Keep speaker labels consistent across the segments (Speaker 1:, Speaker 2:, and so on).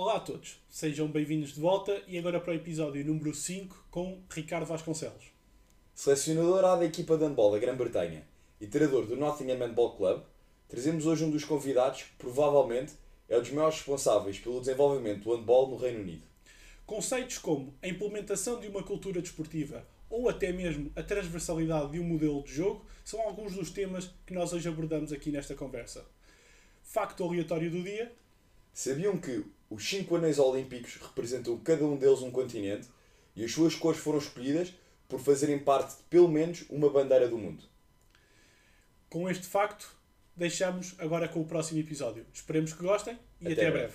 Speaker 1: Olá a todos, sejam bem-vindos de volta e agora para o episódio número 5 com Ricardo Vasconcelos.
Speaker 2: Selecionador A da equipa de handball da Grã-Bretanha e treinador do Nottingham Handball Club, trazemos hoje um dos convidados que provavelmente é um dos maiores responsáveis pelo desenvolvimento do handball no Reino Unido.
Speaker 1: Conceitos como a implementação de uma cultura desportiva ou até mesmo a transversalidade de um modelo de jogo são alguns dos temas que nós hoje abordamos aqui nesta conversa. Facto aleatório do dia:
Speaker 2: Sabiam que os cinco anéis olímpicos representam cada um deles um continente e as suas cores foram escolhidas por fazerem parte de pelo menos uma bandeira do mundo?
Speaker 1: Com este facto, deixamos agora com o próximo episódio. Esperemos que gostem e até,
Speaker 2: Até
Speaker 1: breve.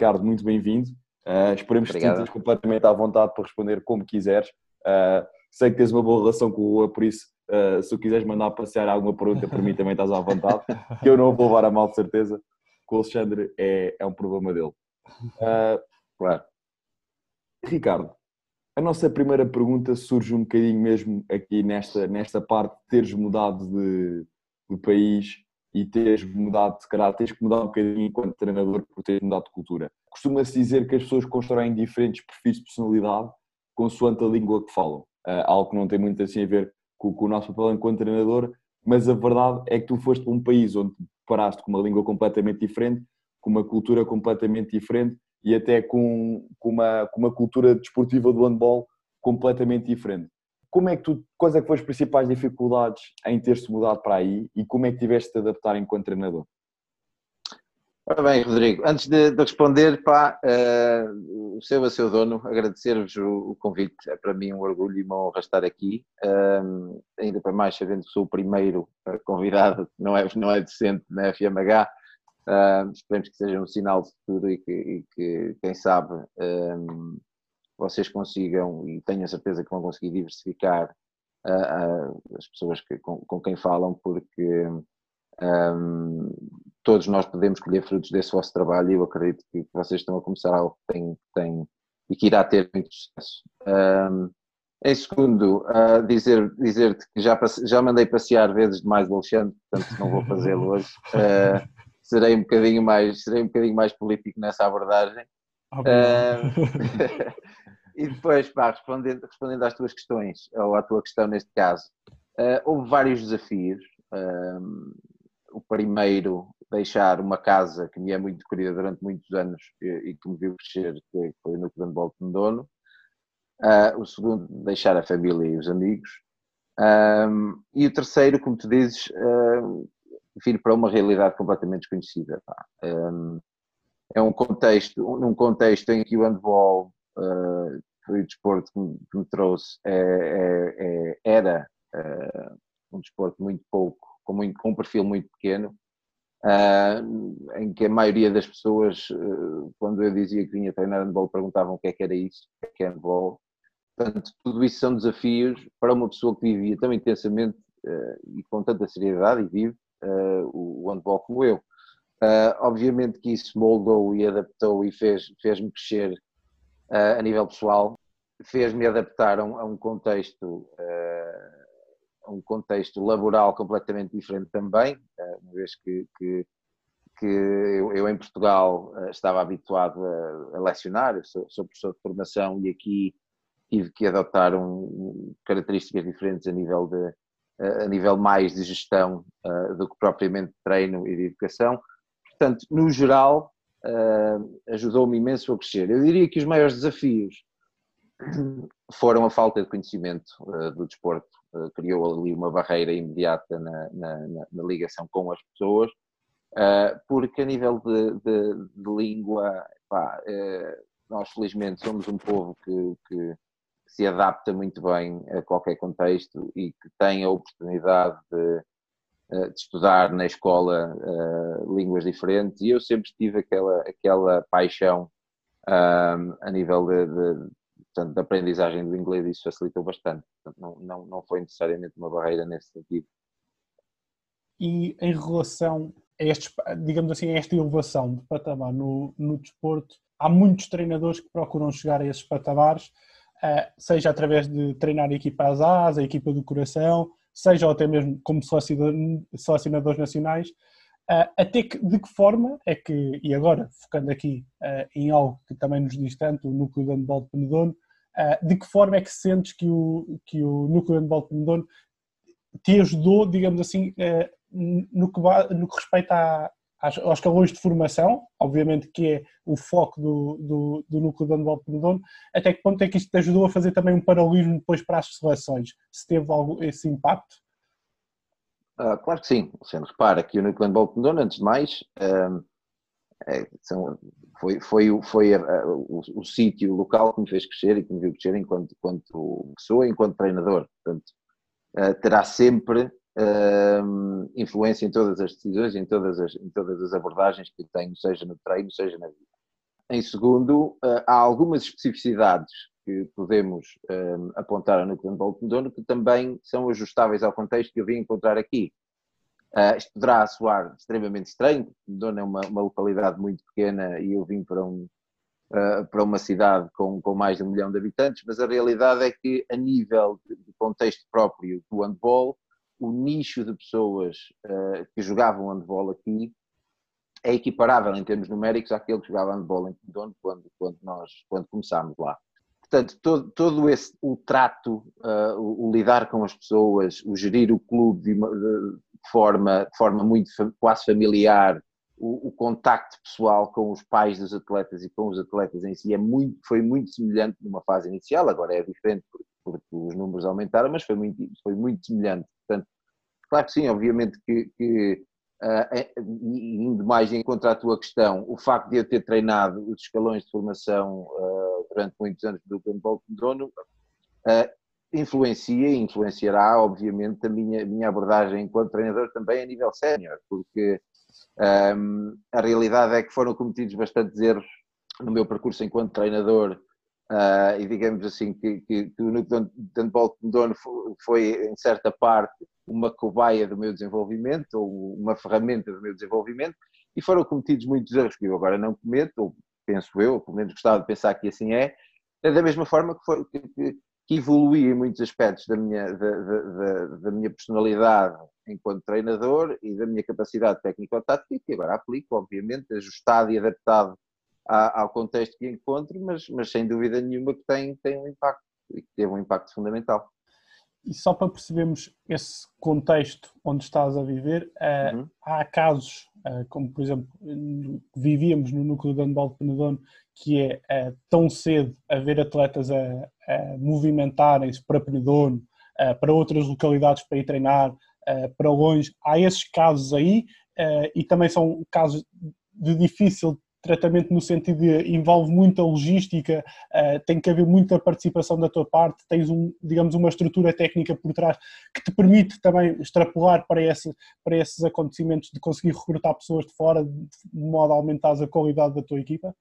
Speaker 3: Ricardo, muito bem-vindo. Uh, esperemos que te
Speaker 4: Obrigado.
Speaker 3: sintas completamente à vontade para responder como quiseres. Uh, sei que tens uma boa relação com o Lua, por isso, uh, se tu quiseres mandar passear alguma pergunta, para mim também estás à vontade, que eu não vou levar a mal, de certeza, que o Alexandre é, é um problema dele.
Speaker 4: Claro.
Speaker 3: Ricardo, a nossa primeira pergunta surge um bocadinho mesmo aqui nesta, nesta parte de teres mudado de, de país e teres mudado, se calhar, tens que mudar um bocadinho enquanto treinador por teres mudado de cultura. Costuma-se dizer que as pessoas constroem diferentes perfis de personalidade consoante a língua que falam. Ah, algo que não tem muito assim a ver com, com o nosso papel enquanto treinador, mas a verdade é que tu foste para um país onde te paraste com uma língua completamente diferente, com uma cultura completamente diferente e até com, com, uma, com uma cultura desportiva do handball completamente diferente. Como é que tu, quais é que foram as principais dificuldades em ter-se mudado para aí e como é que tiveste de adaptar enquanto treinador?
Speaker 4: Ora bem, Rodrigo, antes de, de responder, pá, eh, o seu a seu dono, agradecer-vos o, o convite. É para mim um orgulho e uma honra estar aqui. Eh, ainda para mais sabendo que sou o primeiro eh, convidado, não é, não é decente na FMH. Eh, esperemos que seja um sinal de futuro e que, e que, quem sabe, vocês consigam e tenho a certeza que vão conseguir diversificar as pessoas que- com, com quem falam, porque Ahm, todos nós podemos colher frutos desse vosso trabalho e eu acredito que vocês estão a começar algo que tem, tem e que irá ter muito sucesso. Ahm, em segundo, ah, dizer, dizer-te que já, já mandei passear vezes demais o Alexandre, portanto não vou fazê-lo hoje. Ah, serei, um bocadinho mais, serei um bocadinho mais político nessa abordagem. Ah, e depois, pá, respondendo, respondendo às tuas questões, ou à tua questão neste caso, ah, houve vários desafios. O primeiro, deixar uma casa que me é muito querida durante muitos anos e, e que me viu crescer, que foi no Grande de Dono. Ah, o segundo, deixar a família e os amigos. Ahm, e o terceiro, como tu dizes, ahm, vir para uma realidade completamente desconhecida. pá. É um contexto, num contexto em que o handball ah, foi o desporto que me, que me trouxe, é- é- é- era ah, um desporto muito pouco, com, muito, com um perfil muito pequeno, ah, em que a maioria das pessoas, quando eu dizia que vinha treinar handball, perguntavam o que é que era isso, o que é que é handball. Portanto, tudo isso são desafios para uma pessoa que vivia tão intensamente e com tanta seriedade, e vive o handball como eu. Ah, obviamente que isso moldou e adaptou e fez- fez-me crescer ah, a nível pessoal, fez-me adaptar a um, a um contexto ah, a um contexto laboral completamente diferente também, uma vez que, que, que eu, eu em Portugal estava habituado a, a lecionar, eu sou, sou professor de formação e aqui tive que adotar um, características diferentes a nível de a nível mais de gestão do que propriamente de treino e de educação. Portanto, no geral, ah, ajudou-me imenso a crescer. Eu diria que os maiores desafios foram a falta de conhecimento ah, do desporto, Ah, criou ali uma barreira imediata na, na- na- ligação com as pessoas, porque a nível de, de- de língua, pá, eh, nós felizmente somos um povo que, que se adapta muito bem a qualquer contexto e que tem a oportunidade de, de estudar na escola línguas diferentes e eu sempre tive aquela, aquela paixão a nível de, de, portanto, da aprendizagem do inglês isso facilitou bastante. Portanto, não, não, não foi necessariamente uma barreira nesse sentido.
Speaker 1: E em relação a estes, digamos assim, a esta elevação de patamar no, no desporto, há muitos treinadores que procuram chegar a esses patamares, eh, seja através de treinar equipas AS, a equipa do coração, seja até mesmo como selecionadores nacionais, eh, até que, de que forma é que, e agora focando aqui eh, em algo que também nos diz tanto, o núcleo de handball de Penedono, de que forma é que sentes que o, que o núcleo de handball de Penedono te ajudou, digamos assim, no que, no que respeita a, aos escalões de formação, obviamente que é o foco do, do, do núcleo de handball de até que ponto é que isto te ajudou a fazer também um paralelismo depois para as seleções? Se teve algo, esse impacto?
Speaker 4: Ah, claro que sim. Você repara que o núcleo de handball de antes de mais, um, é, são, foi, foi, foi a, o, o sítio, o local que me fez crescer e que me viu crescer enquanto, enquanto pessoa, enquanto treinador. Portanto, uh, terá sempre influência em todas as decisões, em todas as, em todas as abordagens que tenho, seja no treino, seja na vida. Em segundo, uh, há algumas especificidades que podemos apontar no Núcleo de Baltendono que também são ajustáveis ao contexto que eu vim encontrar aqui. Uh, isto poderá soar extremamente estranho, Dono é uma, uma, localidade muito pequena e eu vim para, um, uh, para uma cidade com, com mais de um milhão de habitantes, mas a realidade é que, a nível de contexto próprio do handball, o nicho de pessoas uh, que jogavam handball aqui é equiparável em termos numéricos àquele que jogava handball em Pedone quando, quando nós quando começámos lá. Portanto, todo, todo esse, o trato, uh, o, o, lidar com as pessoas, o gerir o clube de, de, de forma, de forma muito quase familiar, o, o, contacto pessoal com os pais dos atletas e com os atletas em si é muito, foi muito semelhante numa fase inicial, agora é diferente porque, porque os números aumentaram, mas foi muito, foi muito semelhante. Portanto, claro que sim, obviamente que, que uh, indo mais em contra a tua questão, o facto de eu ter treinado os escalões de formação uh, durante muitos anos do handball de uh, influencia e influenciará, obviamente, a minha, minha abordagem enquanto treinador também a nível sénior, porque um, a realidade é que foram cometidos bastantes erros no meu percurso enquanto treinador Uh, e digamos assim que, que, que o handball de Dono foi, em certa parte, uma cobaia do meu desenvolvimento, ou uma ferramenta do meu desenvolvimento, e foram cometidos muitos erros que eu agora não cometo, ou penso eu, ou pelo menos gostava de pensar que assim é da mesma forma que, foi, que, que evolui em muitos aspectos da minha, da, da, da, minha personalidade enquanto treinador e da minha capacidade técnico-tática, que agora aplico, obviamente, ajustado e adaptado ao contexto que encontro, mas, mas sem dúvida nenhuma que tem, tem um impacto e que teve um impacto fundamental.
Speaker 1: E só para percebermos esse contexto onde estás a viver, uh, uhum. há casos, uh, como por exemplo, vivíamos no núcleo de handball de Penedono, que é uh, tão cedo a ver atletas a, a movimentarem-se para Penedono, para outras localidades para ir treinar, para longe. Há esses casos aí e também são casos de difícil tratamento no sentido de envolve muita logística, uh, tem que haver muita participação da tua parte, tens um, digamos, uma estrutura técnica por trás que te permite também extrapolar para, esse, para esses acontecimentos de conseguir recrutar pessoas de fora de modo a aumentar a qualidade da tua equipa?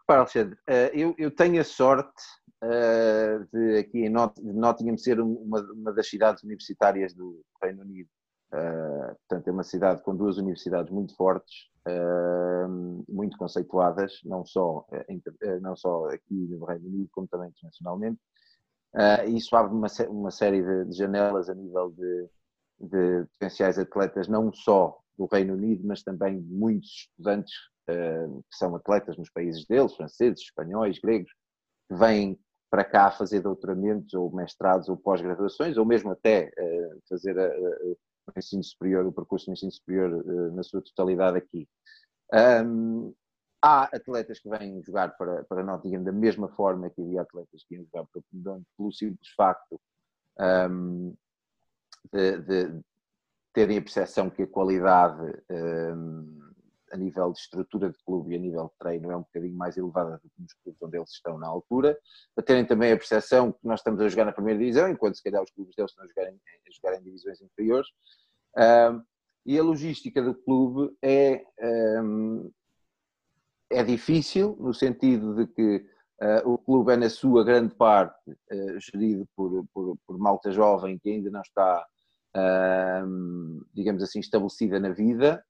Speaker 4: Repara, Alexandre, uh, eu, eu tenho a sorte uh, de aqui em Not Nottingham ser uma, uma das cidades universitárias do Reino Unido. Uh, portanto, é uma cidade com duas universidades muito fortes, uh, muito conceituadas, não só, uh, não só aqui no Reino Unido, como também internacionalmente. e isso abre uma, uma série de, de, janelas a nível de, de, potenciais atletas, não só do Reino Unido, mas também de muitos estudantes que são atletas nos países deles, franceses, espanhóis, gregos, que vêm para cá fazer doutoramentos ou mestrados ou pós-graduações, ou mesmo até fazer a o ensino superior, o percurso do ensino superior uh, na sua totalidade aqui. Um, há atletas que vêm jogar para, para Nottingham da mesma forma que havia atletas que iam jogar para Pendão, pelo simples facto um, de, de, terem a percepção que a qualidade um, a nível de estrutura de clube e a nível de treino é um bocadinho mais elevada do que nos clubes onde eles estão na altura, para terem também a percepção que nós estamos a jogar na primeira divisão, enquanto se calhar os clubes deles estão a jogar em, a jogar em divisões inferiores, Um, e a logística do clube é, um, é difícil, no sentido de que uh, o clube é, na sua grande parte, uh, gerido por, por, por, malta jovem que ainda não está, uh, digamos assim, estabelecida na vida,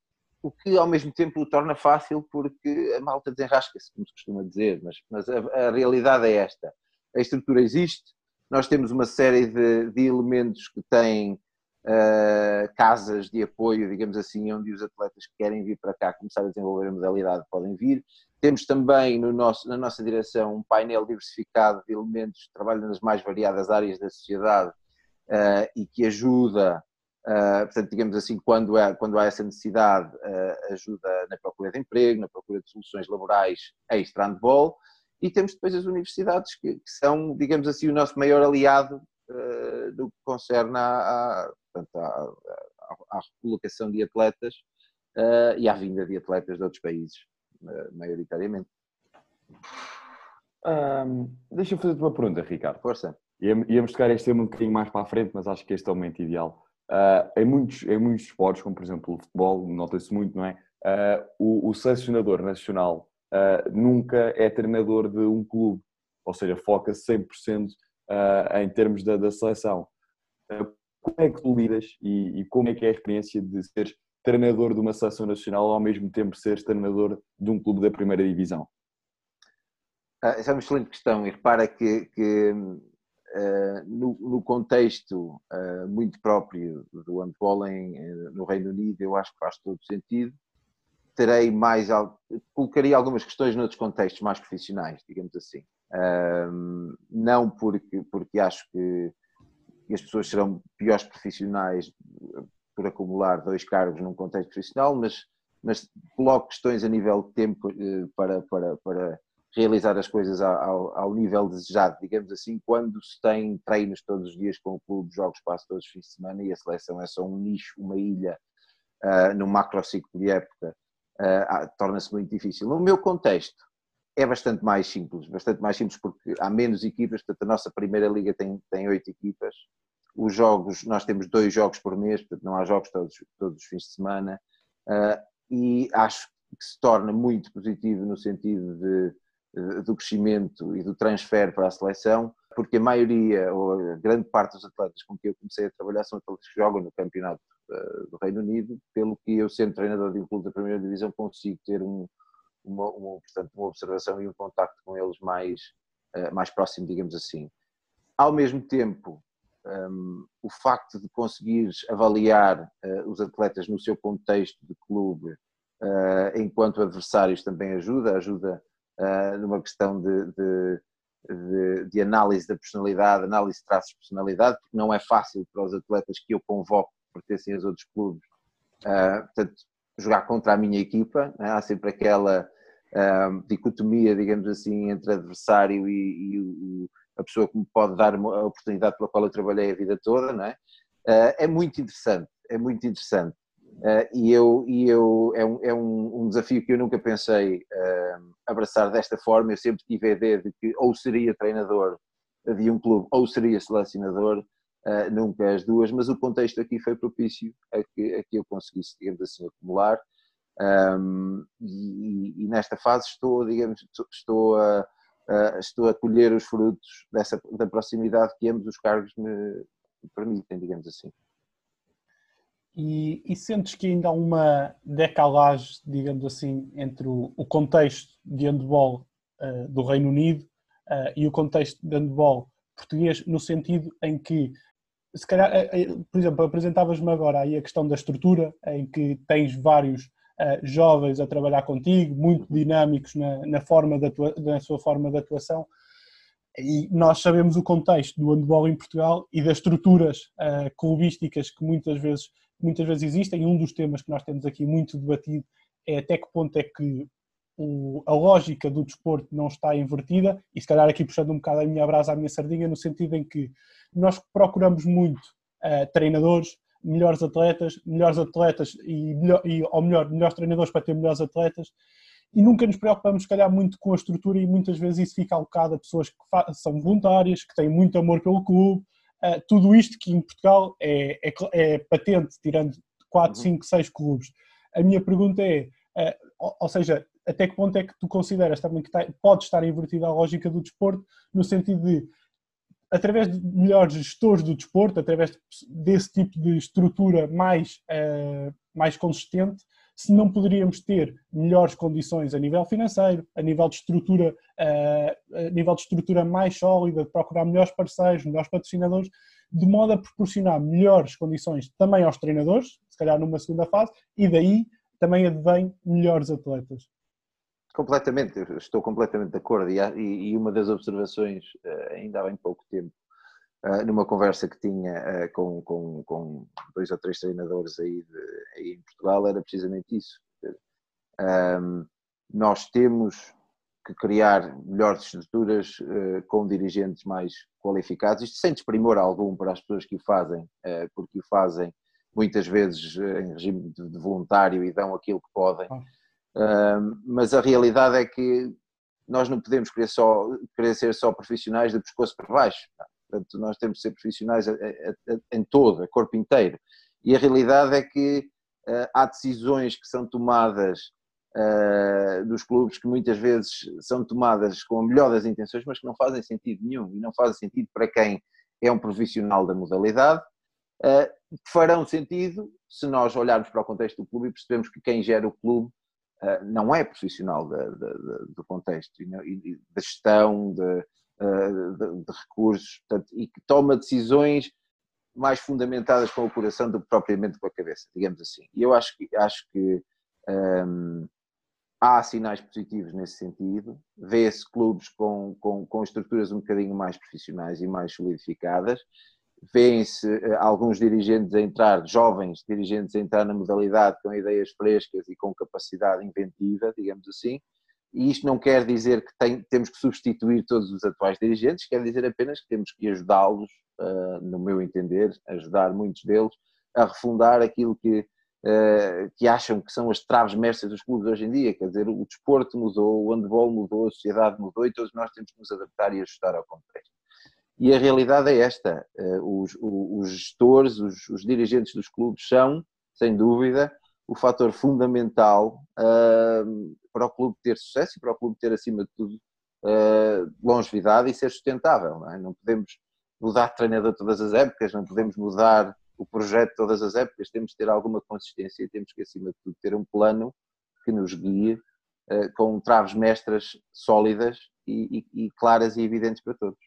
Speaker 4: o que ao mesmo tempo o torna fácil porque a malta desenrasca-se, como se costuma dizer, mas, mas a, a, realidade é esta. A estrutura existe, nós temos uma série de, de elementos que têm uh, casas de apoio, digamos assim, onde os atletas que querem vir para cá começar a desenvolver a modalidade podem vir. Temos também no nosso, na nossa direção um painel diversificado de elementos que trabalham nas mais variadas áreas da sociedade uh, e que ajuda Uh, portanto, digamos assim, quando há, quando há essa necessidade, uh, ajuda na procura de emprego, na procura de soluções laborais extra-handball, e temos depois as universidades que, que, são, digamos assim, o nosso maior aliado uh, do que concerne à, à, recolocação de atletas e à vinda de atletas de outros países, maioritariamente.
Speaker 3: Deixa eu fazer-te uma pergunta, Ricardo.
Speaker 4: Força.
Speaker 3: Íamos tocar este tema um bocadinho mais para a frente, mas acho que este é o momento ideal. Uh, em, muitos, em muitos esportes, como por exemplo o futebol, nota-se muito, não é? Uh, o, o, selecionador nacional uh, nunca é treinador de um clube, ou seja, foca 100% uh, em termos da, da seleção. como é que tu lidas e, e, como é que é a experiência de ser treinador de uma seleção nacional ao mesmo tempo seres treinador de um clube da primeira divisão?
Speaker 4: essa é uma excelente questão e repara que, que no, no, contexto uh, muito próprio do handball em, uh, no Reino Unido, eu acho que faz todo sentido. Terei mais, colocaria algumas questões noutros contextos mais profissionais, digamos assim. não porque, porque acho que as pessoas serão piores profissionais por acumular dois cargos num contexto profissional, mas, mas coloco questões a nível de tempo para, para, para realizar as coisas ao, ao, nível desejado, digamos assim, quando se tem treinos todos os dias com o clube, jogos quase todos os fins de semana e a seleção é só um nicho, uma ilha uh, no macro ciclo de época, uh, torna-se muito difícil. No meu contexto, é bastante mais simples, bastante mais simples porque há menos equipas, portanto a nossa primeira liga tem, tem oito equipas, os jogos, nós temos dois jogos por mês, portanto não há jogos todos, todos os fins de semana, uh, e acho que se torna muito positivo no sentido de do crescimento e do transfer para a seleção, porque a maioria, ou a grande parte dos atletas com que eu comecei a trabalhar são atletas que jogam no campeonato eh, do Reino Unido, pelo que eu, sendo treinador de um clube da primeira divisão, consigo ter um, uma, uma, portanto, uma observação e um contacto com eles mais, eh, mais próximo, digamos assim. Ao mesmo tempo, um, ehm, o facto de conseguires avaliar uh, os atletas no seu contexto de clube uh, enquanto adversários também ajuda, ajuda uh, numa questão de, de, de, de, análise da personalidade, análise de traços de personalidade, porque não é fácil para os atletas que eu convoco que pertencem aos outros clubes, uh, portanto, jogar contra a minha equipa, é? há sempre aquela uh, dicotomia, digamos assim, entre adversário e, e, a pessoa que me pode dar a oportunidade pela qual eu trabalhei a vida toda, não é? é muito interessante, é muito interessante. Uh, e eu, e eu é, um, é um, um, desafio que eu nunca pensei uh, abraçar desta forma. Eu sempre tive a ideia de que ou seria treinador de um clube ou seria selecionador, uh, nunca as duas, mas o contexto aqui foi propício a que, a que eu conseguisse, digamos assim, acumular. Um, e, e, nesta fase estou, digamos, estou a, a, estou a colher os frutos dessa, da proximidade que ambos os cargos me permitem, digamos assim.
Speaker 1: E, e, sentes que ainda há uma decalagem, digamos assim, entre o, o contexto de handball uh, do Reino Unido uh, e o contexto de handball português, no sentido em que, se calhar, uh, por exemplo, apresentavas-me agora aí a questão da estrutura, em que tens vários jovens a trabalhar contigo, muito dinâmicos na, na, forma da na sua forma de atuação, e nós sabemos o contexto do handball em Portugal e das estruturas uh, clubísticas que muitas vezes muitas vezes existem. Um dos temas que nós temos aqui muito debatido é até que ponto é que o, a lógica do desporto não está invertida, e se calhar aqui puxando um bocado a minha brasa, a minha sardinha, no sentido em que nós procuramos muito uh, treinadores, melhores atletas, melhores atletas e, melhor, e, ou melhor, melhores treinadores para ter melhores atletas, e nunca nos preocupamos, se calhar, muito com a estrutura e muitas vezes isso fica alocado a pessoas que são voluntárias, que têm muito amor pelo clube, Uh, tudo isto que em Portugal é, é, é, patente, tirando 4, 5, 6 clubes. A minha pergunta é, uh, ou seja, até que ponto é que tu consideras também que está, pode estar invertida a lógica do desporto, no sentido de, através de melhores gestores do desporto, através desse tipo de estrutura mais, uh, mais consistente, se não poderíamos ter melhores condições a nível financeiro, a nível de estrutura, uh, a nível de estrutura mais sólida, de procurar melhores parceiros, melhores patrocinadores, de modo a proporcionar melhores condições também aos treinadores, se calhar numa segunda fase, e daí também advém melhores atletas.
Speaker 4: Completamente, estou completamente de acordo. E, uma das observações, eh, ainda há bem pouco tempo, eh, numa conversa que tinha eh, com, com, com dois ou três treinadores aí, de, aí em Portugal, era precisamente isso. Um, nós temos que criar melhores estruturas uh, com dirigentes mais qualificados, isto sem desprimor algum para as pessoas que o fazem, uh, porque o fazem muitas vezes em regime de, voluntário e dão aquilo que podem. Ah mas a realidade é que nós não podemos querer, só, querer ser só profissionais de pescoço para baixo. Portanto, nós temos de ser profissionais a, a, a, em todo, a corpo inteiro. E a realidade é que uh, há decisões que são tomadas uh, dos clubes que muitas vezes são tomadas com a melhor das intenções, mas que não fazem sentido nenhum e não fazem sentido para quem é um profissional da modalidade, que farão sentido se nós olharmos para o contexto do clube e percebemos que quem gera o clube eh, não é profissional do contexto e da gestão de, eh, de recursos portanto, e que toma decisões mais fundamentadas com o coração do que propriamente com a cabeça, digamos assim. E eu acho que, acho que um, ehm, há sinais positivos nesse sentido, vê-se clubes com, com, com estruturas um bocadinho mais profissionais e mais solidificadas, vêem-se eh, alguns dirigentes a entrar, jovens dirigentes a entrar na modalidade com ideias frescas e com capacidade inventiva, digamos assim, e isto não quer dizer que tem, temos que substituir todos os atuais dirigentes, quer dizer apenas que temos que ajudá-los, no meu entender, ajudar muitos deles a refundar aquilo que, uh, que acham que são as traves mestras dos clubes hoje em dia, quer dizer, o desporto mudou, o handball mudou, a sociedade mudou e todos nós temos que nos adaptar e ajustar ao contexto. E a realidade é esta: eh, os, os gestores, os, os, dirigentes dos clubes são, sem dúvida, o fator fundamental para o clube ter sucesso e para o clube ter, acima de tudo, longevidade e ser sustentável. Não, é? não podemos mudar de treinador todas as épocas, não podemos mudar o projeto todas as épocas, temos que ter alguma consistência e temos que, acima de tudo, ter um plano que nos guie uh, com traves mestras sólidas e, e, e claras e evidentes para todos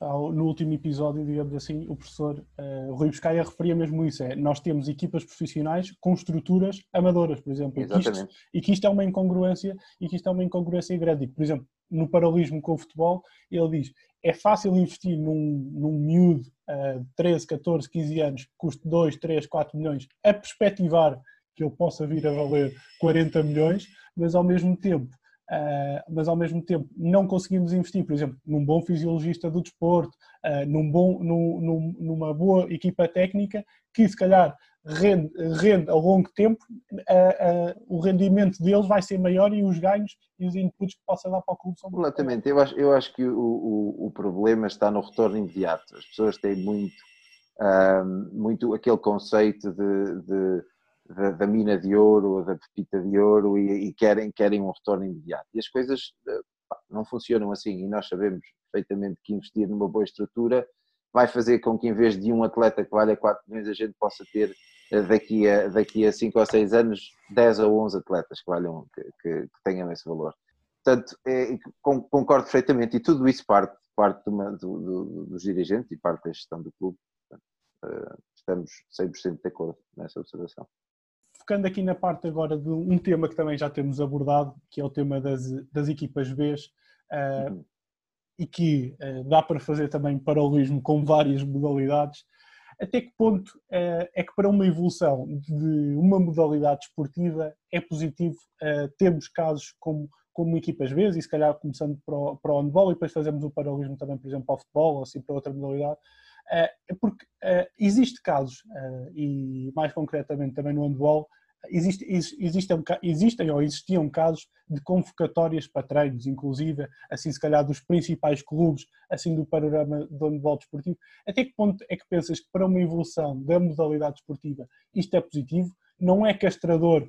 Speaker 1: no último episódio, digamos assim, o professor uh, Rui Biscaia referia mesmo isso, é nós temos equipas profissionais com estruturas amadoras, por exemplo, e que, isto, e que, isto, é uma incongruência e que isto é uma incongruência grande. Por exemplo, no paralelismo com o futebol, ele diz é fácil investir num, num miúdo uh, de 13, 14, 15 anos que custe 2, 3, 4 milhões a perspectivar que ele possa vir a valer 40 milhões, mas ao mesmo tempo Uh, mas ao mesmo tempo não conseguimos investir, por exemplo, num bom fisiologista do desporto, uh, num bom, num, num, numa boa equipa técnica que se calhar rende, rende ao longo tempo, uh, o rendimento deles vai ser maior e os ganhos e os inputs que possa dar para o clube são
Speaker 4: Completamente, eu acho, eu acho que o, o, o, problema está no retorno imediato. As pessoas têm muito, muito aquele conceito de, de da, da, mina de ouro ou da pepita de ouro e, e, querem, querem um retorno imediato. E as coisas eh, pá, não funcionam assim e nós sabemos perfeitamente que investir numa boa estrutura vai fazer com que em vez de um atleta que valha 4 milhões a gente possa ter daqui a, daqui a 5 ou 6 anos 10 ou 11 atletas que, valham, que, que, que tenham esse valor. Portanto, é, concordo perfeitamente e tudo isso parte, parte do, do, dos dirigentes e parte da gestão do clube. Portanto, eh, estamos 100% de acordo nessa observação
Speaker 1: focando aqui na parte agora de um tema que também já temos abordado, que é o tema das, das equipas B, uh, uhum. e que uh, dá para fazer também paralelismo com várias modalidades. Até que ponto uh, é que para uma evolução de uma modalidade esportiva é positivo termos casos como, como equipas B, e se calhar começando para o, para o handball, e depois fazemos o paralelismo também, por exemplo, ao futebol, ou assim para outra modalidade, é porque existe casos, e mais concretamente também no handball, existe, existem, existem ou existiam casos de convocatórias para treinos, inclusive, assim se calhar dos principais clubes, assim do panorama do handball desportivo. Até que ponto é que pensas que para uma evolução da modalidade desportiva isto é positivo? Não é castrador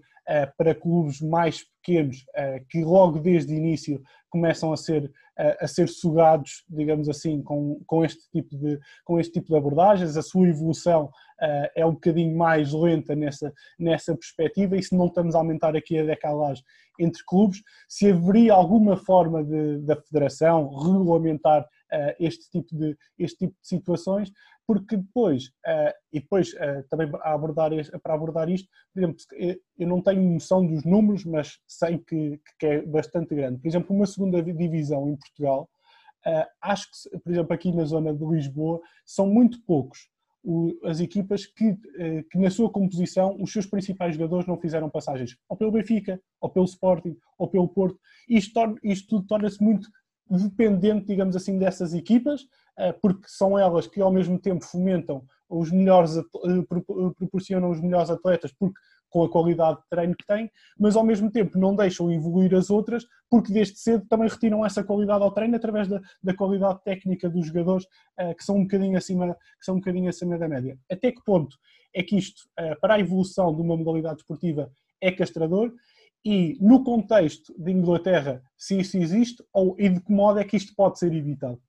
Speaker 1: para clubes mais pequenos uh, que logo desde o início começam a ser, uh, a ser sugados, digamos assim, com, com, este tipo de, com este tipo de abordagens, a sua evolução é um bocadinho mais lenta nessa, nessa perspectiva e se não estamos a aumentar aqui a decalagem entre clubes, se haveria alguma forma de, da federação regulamentar este, tipo de, este tipo de situações, porque depois, uh, e depois também a abordar, para abordar isto, por exemplo, eu não tenho noção dos números, mas sei que, que é bastante grande. Por exemplo, uma segunda divisão em Portugal, acho que, por exemplo, aqui na zona de Lisboa, são muito poucos as equipas que, eh, que, na sua composição, os seus principais jogadores não fizeram passagens ou pelo Benfica, ou pelo Sporting, ou pelo Porto. Isto, isto tudo torna-se muito dependente, digamos assim, dessas equipas, eh, porque são elas que ao mesmo tempo fomentam os melhores, eh, proporcionam os melhores atletas, porque com a qualidade de treino que têm, mas ao mesmo tempo não deixam evoluir as outras, porque desde cedo também retiram essa qualidade ao treino através da, da qualidade técnica dos jogadores que, são um bocadinho acima, que são um bocadinho acima da média. Até que ponto é que isto, para a evolução de uma modalidade esportiva, é castrador? E no contexto de Inglaterra, se isso existe, ou e de que modo é que isto pode ser evitado?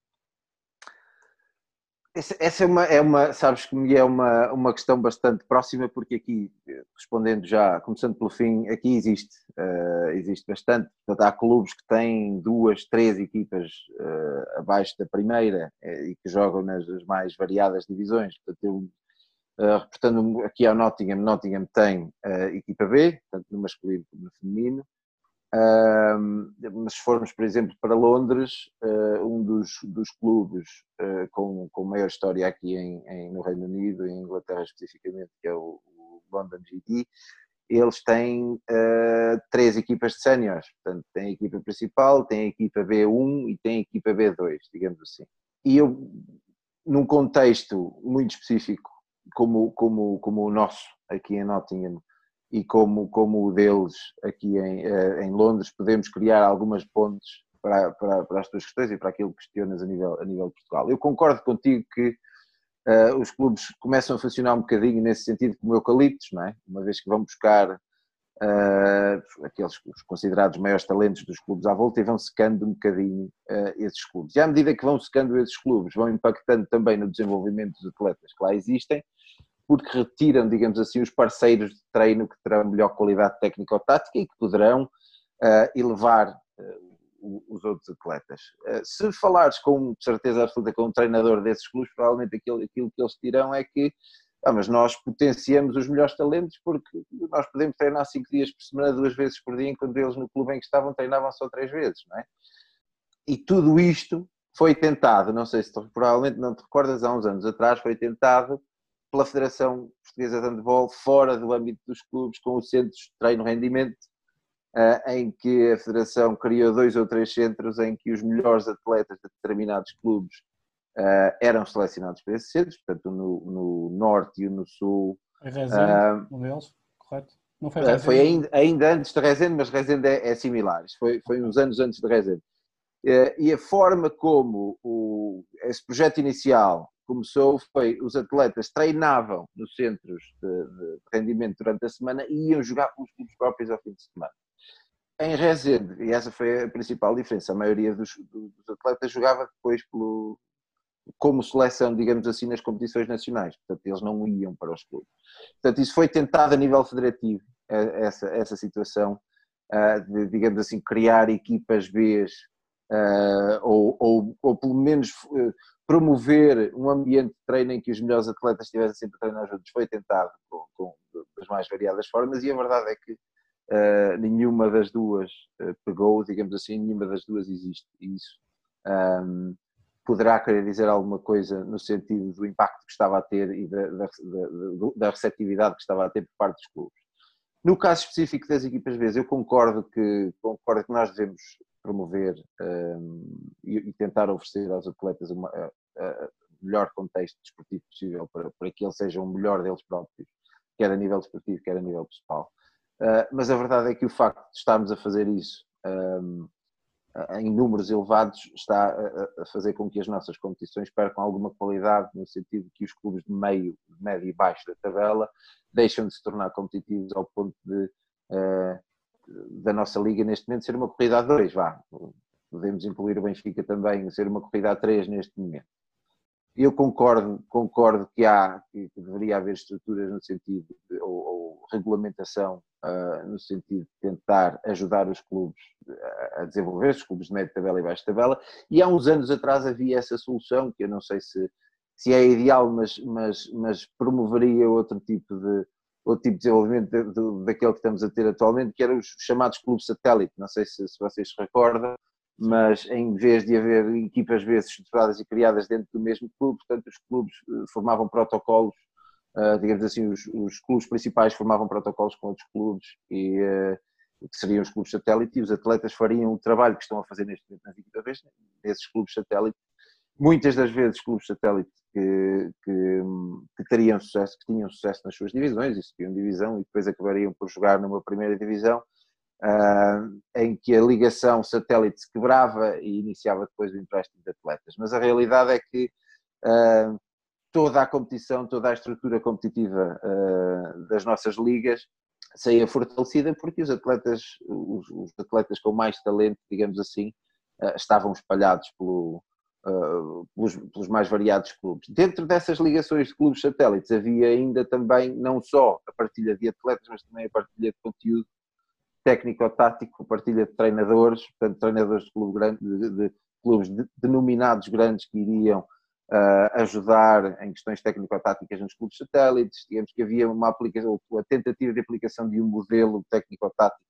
Speaker 4: Essa é uma, é uma, sabes que me é uma, uma questão bastante próxima, porque aqui, respondendo já, começando pelo fim, aqui existe, uh, existe bastante. Portanto, há clubes que têm duas, três equipas uh, abaixo da primeira uh, e que jogam nas mais variadas divisões. Portanto, eu, reportando aqui ao Nottingham, Nottingham tem equipa B, tanto no masculino como no feminino, Uh, mas se formos, por exemplo, para Londres, uh, um dos, dos clubes uh, com, com maior história aqui em, em, no Reino Unido, em Inglaterra especificamente, que é o, o London GD, eles têm ah, três equipas de séniores. Portanto, tem a equipa principal, tem a equipa B1 e tem a equipa B2, digamos assim. E eu, num contexto muito específico, como, como, como o nosso, aqui em Nottingham, e como, como o deles aqui em, eh, em Londres, podemos criar algumas pontes para, para, para, as tuas questões e para aquilo que questionas a nível, a nível de Portugal. Eu concordo contigo que uh, os clubes começam a funcionar um bocadinho nesse sentido como eucaliptos, não é? Uma vez que vão buscar uh, aqueles os considerados maiores talentos dos clubes à volta e vão secando um bocadinho uh, esses clubes. E à medida que vão secando esses clubes, vão impactando também no desenvolvimento dos atletas que lá existem, porque retiram, digamos assim, os parceiros de treino que terão melhor qualidade técnica ou tática e que poderão uh, elevar uh, os outros atletas. Uh, se falares com certeza absoluta com um treinador desses clubes, provavelmente aquilo, aquilo que eles dirão é que ah, mas nós potenciamos os melhores talentos porque nós podemos treinar cinco dias por semana, duas vezes por dia, enquanto eles no clube em que estavam treinavam só três vezes, não é? E tudo isto foi tentado, não sei se tu, provavelmente não te recordas, há uns anos atrás foi tentado pela Federação Portuguesa de Handball fora do âmbito dos clubes, com os centros de treino-rendimento, eh, em que a Federação criou dois ou três centros em que os melhores atletas de determinados clubes eh, eram selecionados para esses centros, portanto no, no Norte e no Sul.
Speaker 1: Em Rezende, uh, um deles, correto?
Speaker 4: Não foi, Rezende. foi ainda, ainda, antes de Rezende, mas Rezende é, é similar. Foi, foi uns anos antes de Rezende. E a forma como o, esse projeto inicial começou foi os atletas treinavam nos centros de, de rendimento durante a semana e iam jogar pelos clubes próprios ao fim de semana. Em Rezende, e essa foi a principal diferença, a maioria dos, dos atletas jogava depois pelo, como seleção, digamos assim, nas competições nacionais. Portanto, eles não iam para os clubes. Portanto, isso foi tentado a nível federativo, essa, essa situação de, digamos assim, criar equipas B ou, ou, ou pelo menos promover um ambiente de treino em que os melhores atletas estivessem sempre a treinar juntos foi tentado com, com das mais variadas formas e a verdade é que uh, nenhuma das duas uh, pegou, digamos assim, nenhuma das duas existe. E isso um, poderá querer dizer alguma coisa no sentido do impacto que estava a ter e da, da, da, da receptividade que estava a ter por parte dos clubes. No caso específico das equipas B, eu concordo que, concordo que nós devemos promover um, e, e, tentar oferecer aos atletas o melhor contexto desportivo possível para, para que eles sejam o melhor deles próprios, quer a nível desportivo, quer a nível pessoal. Uh, mas a verdade é que o facto de estarmos a fazer isso um, em números elevados está a, a, fazer com que as nossas competições percam alguma qualidade, no sentido que os clubes de meio, médio e baixo da tabela deixam de se tornar competitivos ao ponto de, uh, da nossa liga neste momento ser uma corrida a dois, vá. Podemos incluir o Benfica também, ser uma corrida a três neste momento. Eu concordo, concordo que há, que deveria haver estruturas no sentido, de, ou, ou, regulamentação uh, no sentido de tentar ajudar os clubes a desenvolver, os clubes de médio tabela e baixo tabela, e há uns anos atrás havia essa solução, que eu não sei se, se é ideal, mas, mas, mas promoveria outro tipo de, outro tipo de desenvolvimento de, de, daquele que estamos a ter atualmente, que eram os chamados clubes satélite, não sei se, se vocês se recordam, mas em vez de haver equipas vezes estruturadas e criadas dentro do mesmo clube, portanto os clubes eh, formavam protocolos, uh, digamos assim, os, os, clubes principais formavam protocolos com outros clubes e uh, que seriam os clubes satélite e os atletas fariam o trabalho que estão a fazer neste momento nas equipas desses clubes satélite. Muitas das vezes clubes satélite que, que, que, teriam sucesso, que tinham sucesso nas suas divisões e subiam divisão e depois acabariam por jogar numa primeira divisão em que a ligação satélite se quebrava e iniciava depois o empréstimo de atletas. Mas a realidade é que uh, toda a competição, toda a estrutura competitiva uh, das nossas ligas saía fortalecida porque os atletas, os, os atletas com mais talento, digamos assim, estavam espalhados pelo, pelos, pelos, mais variados clubes. Dentro dessas ligações de clubes satélites havia ainda também não só a partilha de atletas, mas também a partilha de conteúdo técnico-tático, partilha de treinadores, portanto, treinadores de, clube grande, de, de clubes de, denominados grandes que iriam uh, ajudar em questões técnico-táticas nos clubes satélites. Digamos que havia uma aplicação, a tentativa de aplicação de um modelo técnico-tático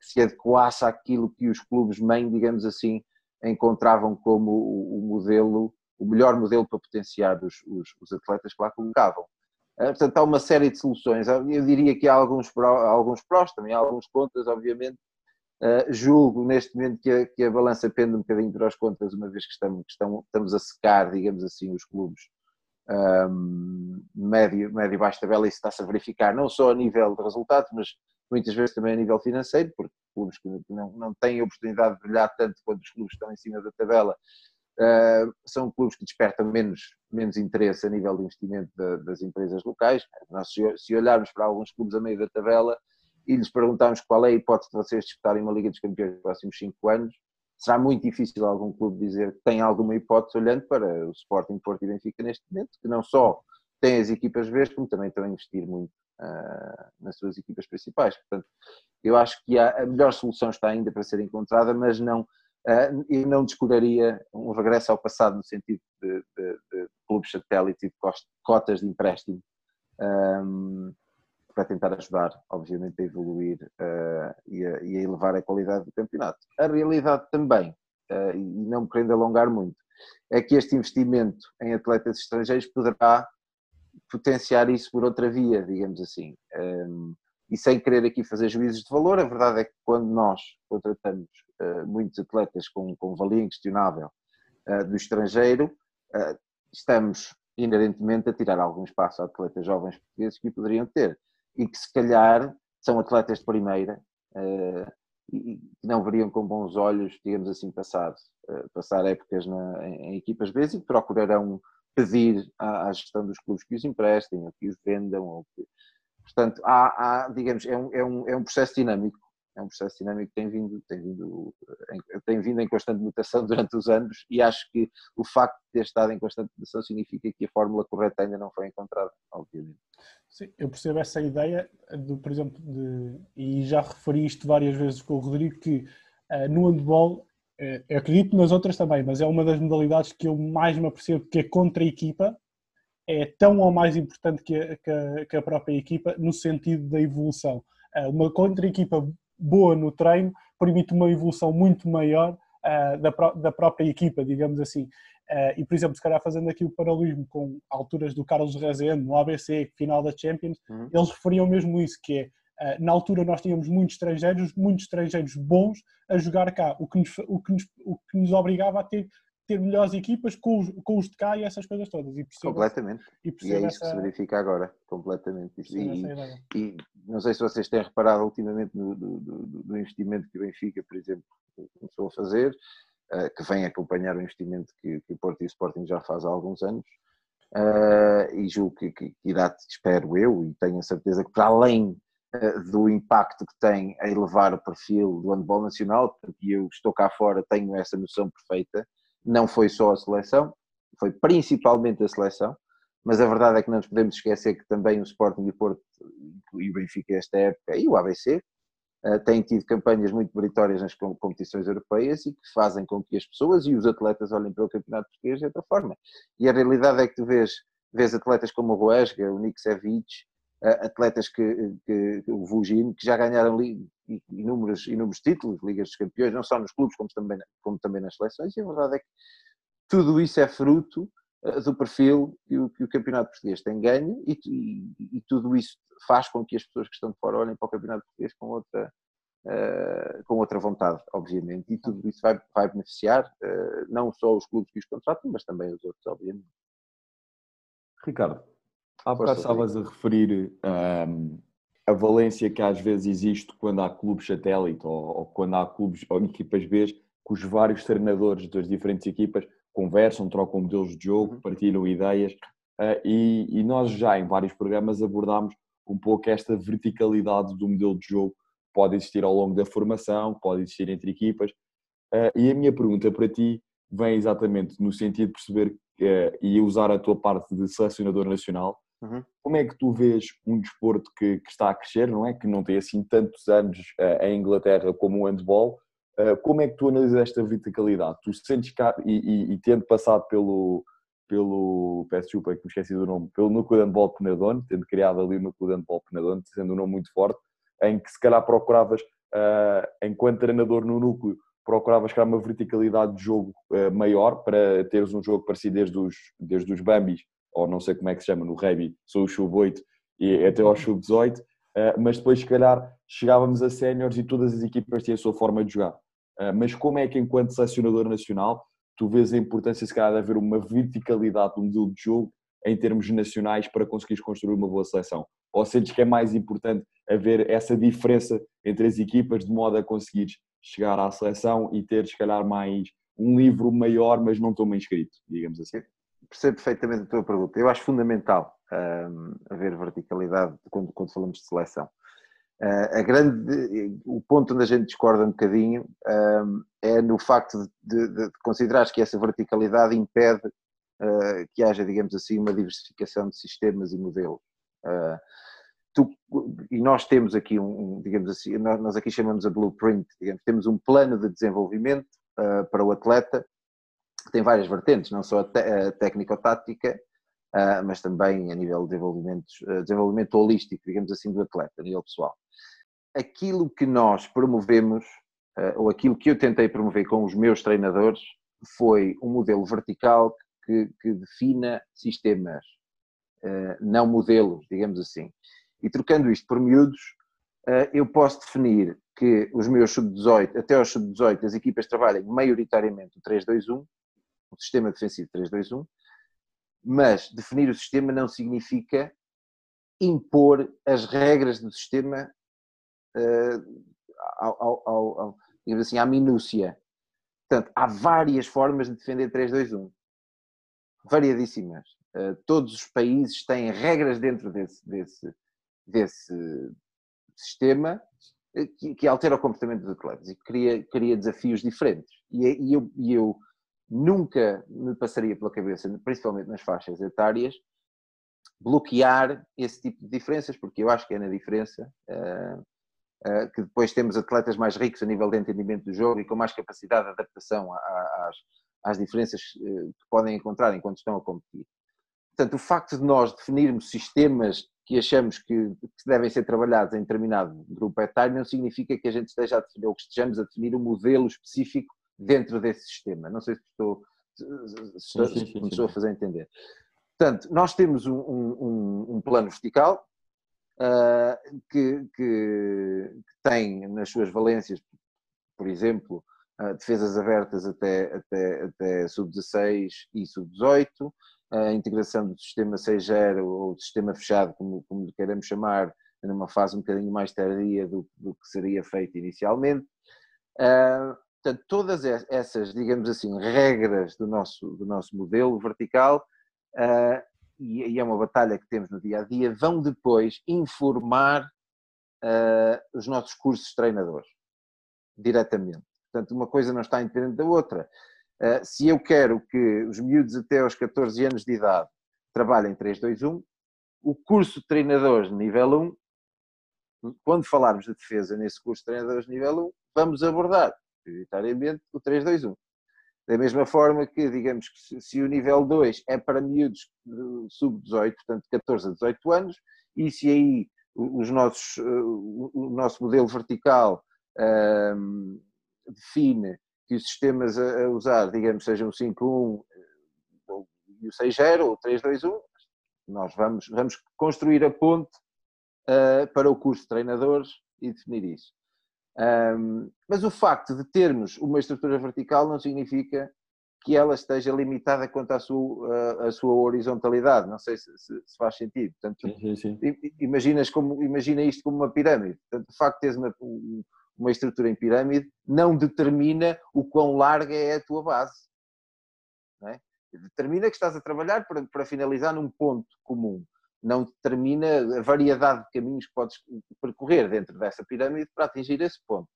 Speaker 4: que se adequasse àquilo que os clubes-mãe, digamos assim, encontravam como o, o, modelo, o melhor modelo para potenciar os, os, os atletas que lá colocavam. Eh, portanto, há uma série de soluções. Eu diria que há alguns, alguns prós, também há alguns contras, obviamente. Uh, julgo neste momento que a, que a balança pende um bocadinho para os contras, uma vez que estamos, que estamos a secar, digamos assim, os clubes um, ehm, médio, médio e baixo tabela. Isso está-se a verificar não só a nível de resultados, mas muitas vezes também a nível financeiro, porque clubes que não, não têm a oportunidade de brilhar tanto quanto os clubes que estão em cima da tabela Uh, são clubes que despertam menos, menos interesse a nível de investimento das empresas locais. Nós, se olharmos para alguns clubes a meio da tabela e lhes perguntarmos qual é a hipótese de vocês disputarem uma Liga dos Campeões nos próximos 5 anos, será muito difícil algum clube dizer que tem alguma hipótese olhando para o Sporting, Porto e Benfica neste momento, que não só têm as equipas B, como também estão a investir muito uh, nas suas equipas principais. Portanto, eu acho que a melhor solução está ainda para ser encontrada, mas não uh, e não descuraria um regresso ao passado no sentido de, de, de clubes satélite e de cotas de empréstimo um, para tentar ajudar, obviamente, a evoluir uh, e, a, e, a, elevar a qualidade do campeonato. A realidade também, uh, e não me querendo alongar muito, é que este investimento em atletas estrangeiros poderá potenciar isso por outra via, digamos assim. Um, e sem querer aqui fazer juízos de valor, a verdade é que quando nós contratamos uh, muitos atletas com, com valia inquestionável uh, do estrangeiro, uh, estamos inerentemente a tirar algum espaço a atletas jovens portugueses que poderiam ter. E que se calhar são atletas de primeira e que não veriam com bons olhos, digamos assim, passar, passar épocas na, em, em, equipas B e procurarão pedir à, à, gestão dos clubes que os emprestem ou que os vendam ou que, Portanto, há, há digamos, é um, é, um, é um processo dinâmico, é um processo dinâmico que tem vindo, tem vindo, em, tem vindo em constante mutação durante os anos e acho que o facto de ter estado em constante mutação significa que a fórmula correta ainda não foi encontrada, obviamente.
Speaker 1: Sim, eu percebo essa ideia, de, por exemplo, de, e já referi isto várias vezes com o Rodrigo, que uh, no handball, uh, eu acredito nas outras também, mas é uma das modalidades que eu mais me apercebo que é contra a equipa, é tão ou mais importante que a, que a, que a própria equipa no sentido da evolução. Eh, uma contra-equipa boa no treino permite uma evolução muito maior uh, da, da própria equipa, digamos assim. Uh, e, por exemplo, se calhar fazendo aqui o paralelismo com alturas do Carlos Rezende, no ABC, final da Champions, uhum. eles referiam mesmo isso, que é, uh, na altura nós tínhamos muitos estrangeiros, muitos estrangeiros bons a jogar cá, o que nos, o que nos, o que nos obrigava a ter ter melhores equipas com os, com os de cá e essas coisas todas. E percebo,
Speaker 4: completamente.
Speaker 1: E,
Speaker 4: e é isso essa, que se verifica agora, completamente.
Speaker 1: E,
Speaker 4: e, não sei se vocês têm reparado ultimamente no, do, do, do, investimento que o Benfica, por exemplo, começou a fazer, uh, que vem acompanhar o investimento que, que o Porto e o Sporting já faz há alguns anos. Uh, e julgo que, que, que espero eu, e tenho a certeza que para além uh, do impacto que tem a elevar o perfil do handball nacional, porque eu estou cá fora, tenho essa noção perfeita, não foi só a seleção, foi principalmente a seleção, mas a verdade é que não nos podemos esquecer que também o Sporting e o Porto e o Benfica esta época e o ABC uh, têm tido campanhas muito meritórias nas competições europeias e que fazem com que as pessoas e os atletas olhem para o campeonato português de outra forma. E a realidade é que tu vês, vês atletas como o Roesga, o Nick Savic, atletas que, que, o Vugino, que já ganharam inúmeros, inúmeros títulos, Ligas dos Campeões, não só nos clubes como também, como também nas seleções, e a verdade é que tudo isso é fruto uh, do perfil que o, que o, Campeonato Português tem ganho e, e, e, tudo isso faz com que as pessoas que estão de fora olhem para o Campeonato Português com outra, uh, com outra vontade, obviamente, e tudo isso vai, vai beneficiar uh, não só os clubes que os contratam, mas também os outros, obviamente.
Speaker 3: Ricardo, há bocado estavas a referir um, a valência que às vezes existe quando há clubes satélite ou, ou quando há clubes ou equipas B que os vários treinadores das diferentes equipas conversam, trocam modelos de jogo, uhum. partilham ideias uh, e, e, nós já em vários programas abordámos um pouco esta verticalidade do modelo de jogo que pode existir ao longo da formação, pode existir entre equipas uh, e a minha pergunta para ti vem exatamente no sentido de perceber uh, e usar a tua parte de selecionador nacional Uhum. Como é que tu vês um desporto que, que, está a crescer, não é? Que não tem assim tantos anos uh, em Inglaterra como o handball. Uh, como é que tu analisas esta verticalidade? Tu sentes cá, e, e, e tendo passado pelo, pelo, peço desculpa que me esqueci do nome, pelo núcleo de handball Penadone, tendo criado ali o núcleo de handball Penadone, sendo um nome muito forte, em que se calhar procuravas, uh, enquanto treinador no núcleo, procuravas criar uma verticalidade de jogo uh, maior para teres um jogo parecido desde os, desde os Bambis ou não sei como é que se chama, no rugby, sou o sub-8 e até ao sub-18, eh, mas depois, se calhar, chegávamos a séniores e todas as equipas tinham a sua forma de jogar. Eh, mas como é que, enquanto selecionador nacional, tu vês a importância, se calhar, de haver uma verticalidade do modelo de jogo em termos nacionais para conseguires construir uma boa seleção? Ou sentes que é mais importante haver essa diferença entre as equipas de modo a conseguires chegar à seleção e ter, se calhar, mais um livro maior, mas não tão bem escrito, digamos assim?
Speaker 4: Percebo perfeitamente a tua pergunta. Eu acho fundamental um, haver verticalidade quando, quando falamos de seleção. Uh, a grande, o ponto onde a gente discorda um bocadinho um, é no facto de, de, de considerar que essa verticalidade impede uh, que haja, digamos assim, uma diversificação de sistemas e modelos. Uh, tu, e nós temos aqui um, digamos assim, nós aqui chamamos a blueprint, digamos, temos um plano de desenvolvimento para o atleta tem várias vertentes, não só a, técnico-tática, uh, mas também a nível de desenvolvimento, uh, desenvolvimento holístico, digamos assim, do atleta, a nível pessoal. Aquilo que nós promovemos, uh, ou aquilo que eu tentei promover com os meus treinadores, foi um modelo vertical que, que defina sistemas, não modelos, digamos assim. E trocando isto por miúdos, eu posso definir que os meus sub-18, até os sub-18, as equipas trabalhem maioritariamente o 3-2-1 o sistema defensivo 3-2-1, mas definir o sistema não significa impor as regras do sistema uh, ao, ao, ao, assim, à minúcia. Portanto, há várias formas de defender 3-2-1. Variadíssimas. Uh, todos os países têm regras dentro desse, desse, desse sistema eh, que, que altera o comportamento dos atletas e cria, cria desafios diferentes. E, e eu, e eu nunca me passaria pela cabeça, principalmente nas faixas etárias, bloquear esse tipo de diferenças, porque eu acho que é na diferença uh, uh, que depois temos atletas mais ricos a nível de entendimento do jogo e com mais capacidade de adaptação às, às diferenças uh, que podem encontrar enquanto estão a competir. Portanto, o facto de nós definirmos sistemas que achamos que, que devem ser trabalhados em determinado grupo etário não significa que a gente esteja a definir, ou que estejamos a definir um modelo específico dentro desse sistema. Não sei se estou, se sim, sim, sim, estou a fazer entender. Portanto, nós temos um, um, um plano vertical uh, que, que, que, tem nas suas valências, por exemplo, uh, defesas abertas até, até, até sub-16 e sub-18, a integração do sistema 6.0 ou do sistema fechado, como, como lhe queremos chamar, numa fase um bocadinho mais tardia do, do que seria feito inicialmente. Uh, portanto, todas essas, digamos assim, regras do nosso, do nosso modelo vertical, uh, e, é uma batalha que temos no dia a dia, vão depois informar uh, os nossos cursos de treinadores, diretamente. Portanto, uma coisa não está independente da outra. se eu quero que os miúdos até aos 14 anos de idade trabalhem 3, 2, 1, o curso de treinadores de nível 1 quando falarmos de defesa nesse curso de treinadores nível 1, vamos abordar prioritariamente o 3-2-1. Da mesma forma que, digamos que se o nível 2 é para miúdos sub-18, portanto 14 a 18 anos, e se aí os nossos, o nosso modelo vertical um, define que os sistemas a, usar, digamos, sejam o 5-1 e o 6-0 ou o 3-2-1, nós vamos, vamos construir a ponte uh, para o curso de treinadores e definir isso. Um, mas o facto de termos uma estrutura vertical não significa que ela esteja limitada quanto à sua, à sua horizontalidade. Não sei se, se, se faz sentido. Portanto, sim, sim, sim. Imaginas como, imagina isto como uma pirâmide. Portanto, o facto de teres uma, uma estrutura em pirâmide não determina o quão larga é a tua base. É? Determina que estás a trabalhar para, para finalizar num ponto comum não determina a variedade de caminhos que podes percorrer dentro dessa pirâmide para atingir esse ponto.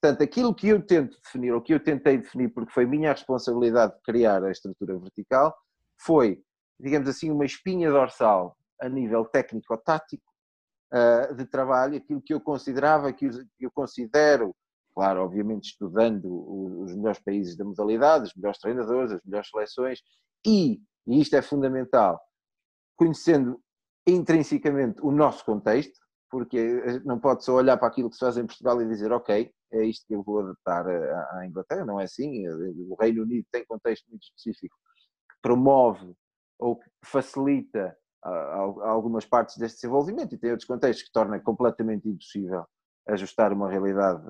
Speaker 4: Portanto, aquilo que eu tento definir, ou que eu tentei definir, porque foi minha responsabilidade de criar a estrutura vertical, foi, digamos assim, uma espinha dorsal a nível técnico-tático uh, de trabalho, aquilo que eu considerava, que eu considero, claro, obviamente estudando os melhores países da modalidade, os melhores treinadores, as melhores seleções, e, e isto é fundamental, conhecendo intrinsecamente o nosso contexto, porque não pode só olhar para aquilo que se faz em Portugal e dizer, ok, é isto que eu vou adaptar à Inglaterra, não é assim. O Reino Unido tem contexto muito específico que promove ou que facilita algumas partes deste desenvolvimento e tem outros contextos que torna completamente impossível ajustar uma realidade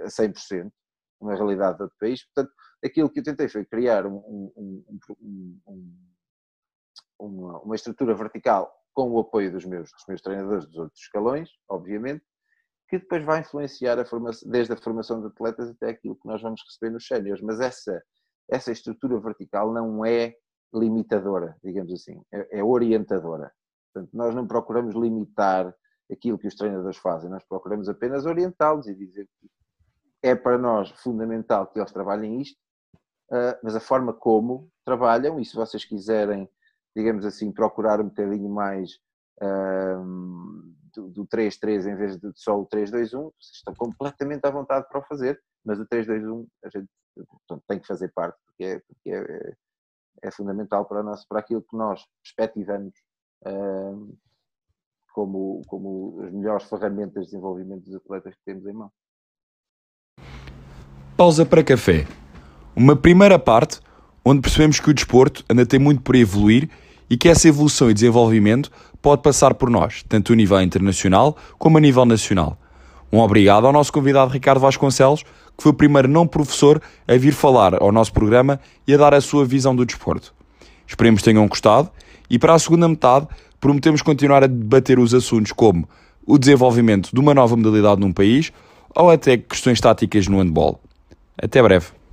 Speaker 4: a 100%, uma realidade de outro país. Portanto, aquilo que eu tentei foi criar um, um, um, um uma, uma estrutura vertical com o apoio dos meus, dos meus treinadores dos outros escalões, obviamente, que depois vai influenciar a formação, desde a formação de atletas até aquilo que nós vamos receber nos séniores. Mas essa, essa estrutura vertical não é limitadora, digamos assim, é, é orientadora. Portanto, nós não procuramos limitar aquilo que os treinadores fazem, nós procuramos apenas orientá-los e dizer que é para nós fundamental que eles trabalhem isto, ah, mas a forma como trabalham, e se vocês quiserem digamos assim, procurar um bocadinho mais do, do 3-3 em vez de só o 3-2-1, vocês estão completamente à vontade para o fazer, mas o 3-2-1 a gente portanto, tem que fazer parte, porque é, porque é, é fundamental para, nós, para aquilo que nós perspectivamos como, como as melhores ferramentas de desenvolvimento dos atletas que temos em mão.
Speaker 5: Pausa para café. Uma primeira parte onde percebemos que o desporto ainda tem muito por evoluir e que essa evolução e desenvolvimento pode passar por nós, tanto a nível internacional como a nível nacional. Um obrigado ao nosso convidado Ricardo Vasconcelos, que foi o primeiro não professor a vir falar ao nosso programa e a dar a sua visão do desporto. Esperemos que tenham gostado e para a segunda metade prometemos continuar a debater os assuntos como o desenvolvimento de uma nova modalidade num país ou até questões táticas no handball. Até breve.